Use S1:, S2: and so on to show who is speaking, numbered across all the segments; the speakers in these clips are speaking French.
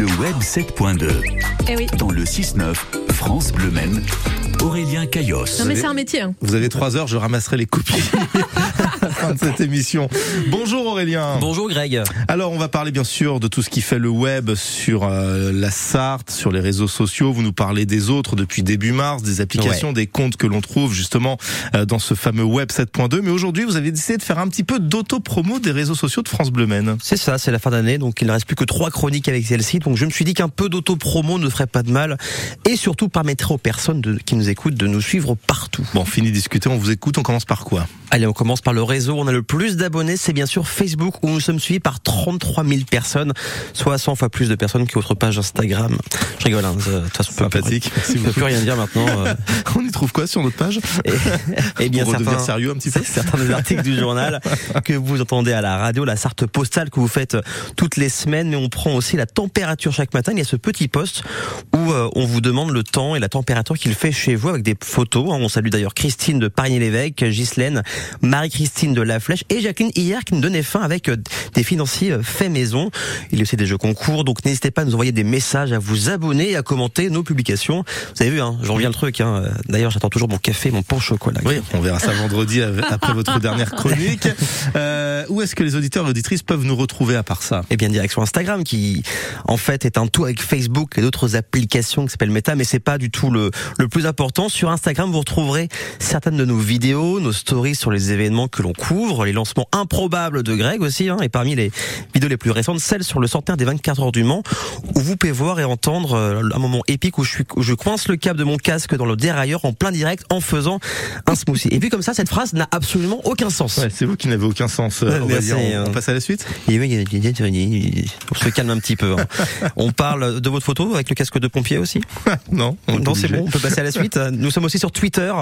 S1: Le web 7.2.
S2: Eh oui.
S1: Dans le 6-9, France Bleu Maine, Aurélien Caillos.
S2: Non mais c'est un métier. Hein.
S3: Vous avez trois heures, je ramasserai les copies à la fin de cette émission. Bonjour Aurélien.
S4: Bonjour Greg.
S3: Alors on va parler bien sûr de tout ce qui fait le web sur euh, la Sarthe, sur les réseaux sociaux. Vous nous parlez des autres depuis début mars, des applications,
S4: Ouais.
S3: des comptes que l'on trouve justement euh, dans ce fameux web 7.2. Mais aujourd'hui, vous avez décidé de faire un petit peu d'auto-promo des réseaux sociaux de France Bleu Maine.
S4: C'est ça, c'est la fin d'année, donc il ne reste plus que trois chroniques avec celle-ci. Donc je me suis dit qu'un peu d'auto-promo ne ferait pas de mal et surtout permettrait aux personnes de- qui nous écoutent de nous suivre partout.
S3: Bon, fini de discuter, on vous écoute, on commence par quoi?
S4: Allez, on commence par le réseau. On a le plus d'abonnés, c'est bien sûr Facebook, où nous sommes suivis par 33 000 personnes, soit 100 fois plus de personnes que votre page Instagram. Je rigole, hein, de toute façon, on
S3: Sympathique. Merci
S4: On peut plus rien dire maintenant. euh,
S3: On y trouve quoi sur notre page?
S4: Et, et bien
S3: redevenir
S4: certains,
S3: sérieux un petit peu
S4: certains des articles du journal que vous entendez à la radio, la carte postale que vous faites euh, toutes les semaines, mais on prend aussi la température chaque matin. Il y a ce petit poste où euh, on vous demande le temps et la température qu'il fait chez vous avec des photos. hein. On salue d'ailleurs Christine de Paris-l'Évêque, Ghislaine, Marie-Christine de La Flèche et Jacqueline hier qui nous donnait fin avec euh, des financiers euh, faits maison. Il y a aussi des jeux concours, donc n'hésitez pas à nous envoyer des messages, à vous abonner à commenter nos publications. Vous avez vu, hein, j'en reviens le truc. Hein. D'ailleurs, j'attends toujours mon café, mon pain au chocolat.
S3: Oui, on verra ça vendredi après votre dernière chronique. Euh, où est-ce que les auditeurs et auditrices peuvent nous retrouver à part ça?
S4: Et bien direction Instagram qui en fait est un tout avec Facebook et d'autres applications qui s'appellent Meta mais c'est pas du tout le, le plus important. Sur Instagram vous retrouverez certaines de nos vidéos, nos stories sur les événements que l'on couvre, les lancements improbables de Greg aussi hein, et parmi les vidéos les plus récentes celle sur le centenaire des 24 heures du Mans où vous pouvez voir et entendre euh, un moment épique où je, suis, où je coince le câble de mon casque dans le dérailleur en plein direct en faisant un smoothie. Et puis comme ça cette phrase n'a absolument aucun sens.
S3: Ouais, c'est vous qui n'avez aucun sens. euh, on, on
S4: hein.
S3: passe à la suite
S4: Et oui, on se calme un petit peu. hein. On parle de votre photo avec le casque de pompier aussi?
S3: Non,
S4: Non, c'est bon, on peut passer à la suite. Nous sommes aussi sur Twitter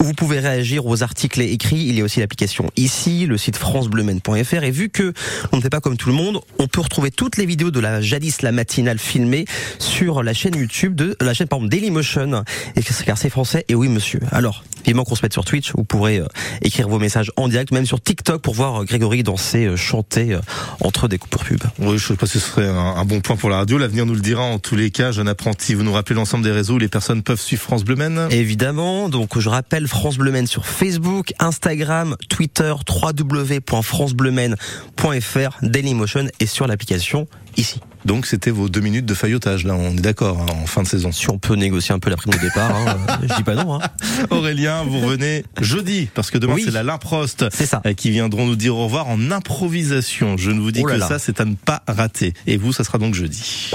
S4: où vous pouvez réagir aux articles écrits. Il y a aussi l'application ici, le site francebleumen.fr. Et vu que on ne fait pas comme tout le monde, on peut retrouver toutes les vidéos de la jadis la matinale filmée sur la chaîne YouTube de la chaîne pardon Dailymotion. Et car c'est français. Et oui, monsieur. Alors, vivement qu'on se mette sur Twitch. Vous pourrez euh, écrire vos messages en direct, même sur TikTok pour voir euh, Grégory danser, euh, chanter entre des coupures pub.
S3: Oui, je sais pas si ce serait un, un bon point pour la radio. L'avenir nous le dira en tous les cas. Jeune apprenti, vous nous rappelez l'ensemble des réseaux où les personnes peuvent suivre France Bleu
S4: Évidemment, donc je rappelle France Bleu Maine sur Facebook, Instagram, Twitter, www.francebleumaine.fr, Dailymotion et sur l'application ici.
S3: Donc c'était vos deux minutes de faillotage, là, on est d'accord, hein, en fin de saison.
S4: Si on peut négocier un peu la prime de départ, hein, euh, je dis pas non. Hein.
S3: Aurélien, vous revenez jeudi, parce que demain
S4: Oui.
S3: c'est la Limprost
S4: C'est ça.
S3: euh, qui viendront nous dire au revoir en improvisation. Je ne vous dis
S4: Oh là
S3: que
S4: là.
S3: ça, c'est à ne pas rater. Et vous, ça sera donc jeudi.